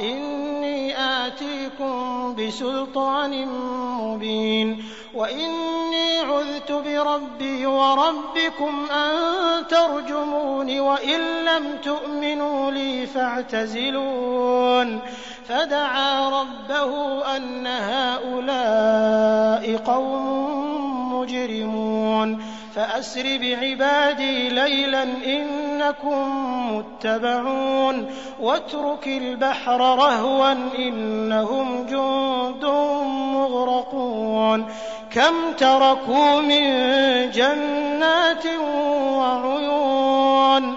إني آتيكم بسلطان مبين وإني عذت بربي وربكم أن ترجمون وإن لم تؤمنوا لي فاعتزلون فدعا ربه أن هؤلاء قوم مجرمون فأسر بعبادي ليلا إنكم متبعون واترك البحر رهوا إنهم جند مغرقون كم تركوا من جنات وعيون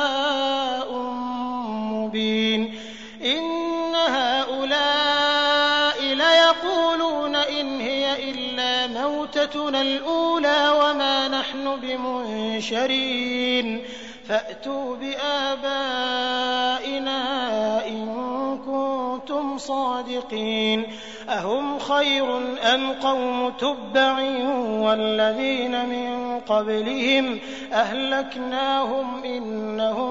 موتتنا الأولى وما نحن بمنشرين. فأتوا بآبائنا إن كنتم صادقين. أهم خير أم قوم تبع والذين من قبلهم أهلكناهم إنهم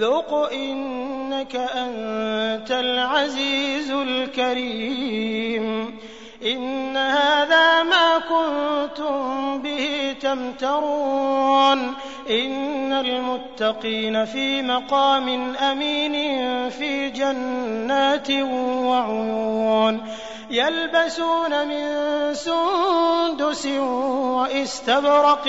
ذق إنك أنت العزيز الكريم. إن هذا ما كنتم به تمترون. إن المتقين في مقام أمين في جنات وعيون. يلبسون من سندس واستبرق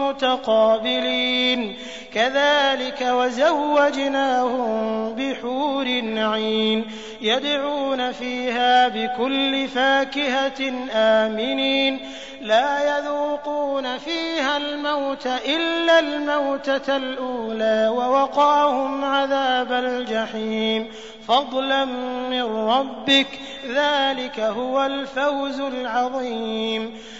متقابلين كذلك وزوجناهم بحور عين يدعون فيها بكل فاكهة آمنين لا يذوقون فيها الموت إلا الموتة الأولى ووقاهم عذاب الجحيم فضلا من ربك ذلك هو الفوز العظيم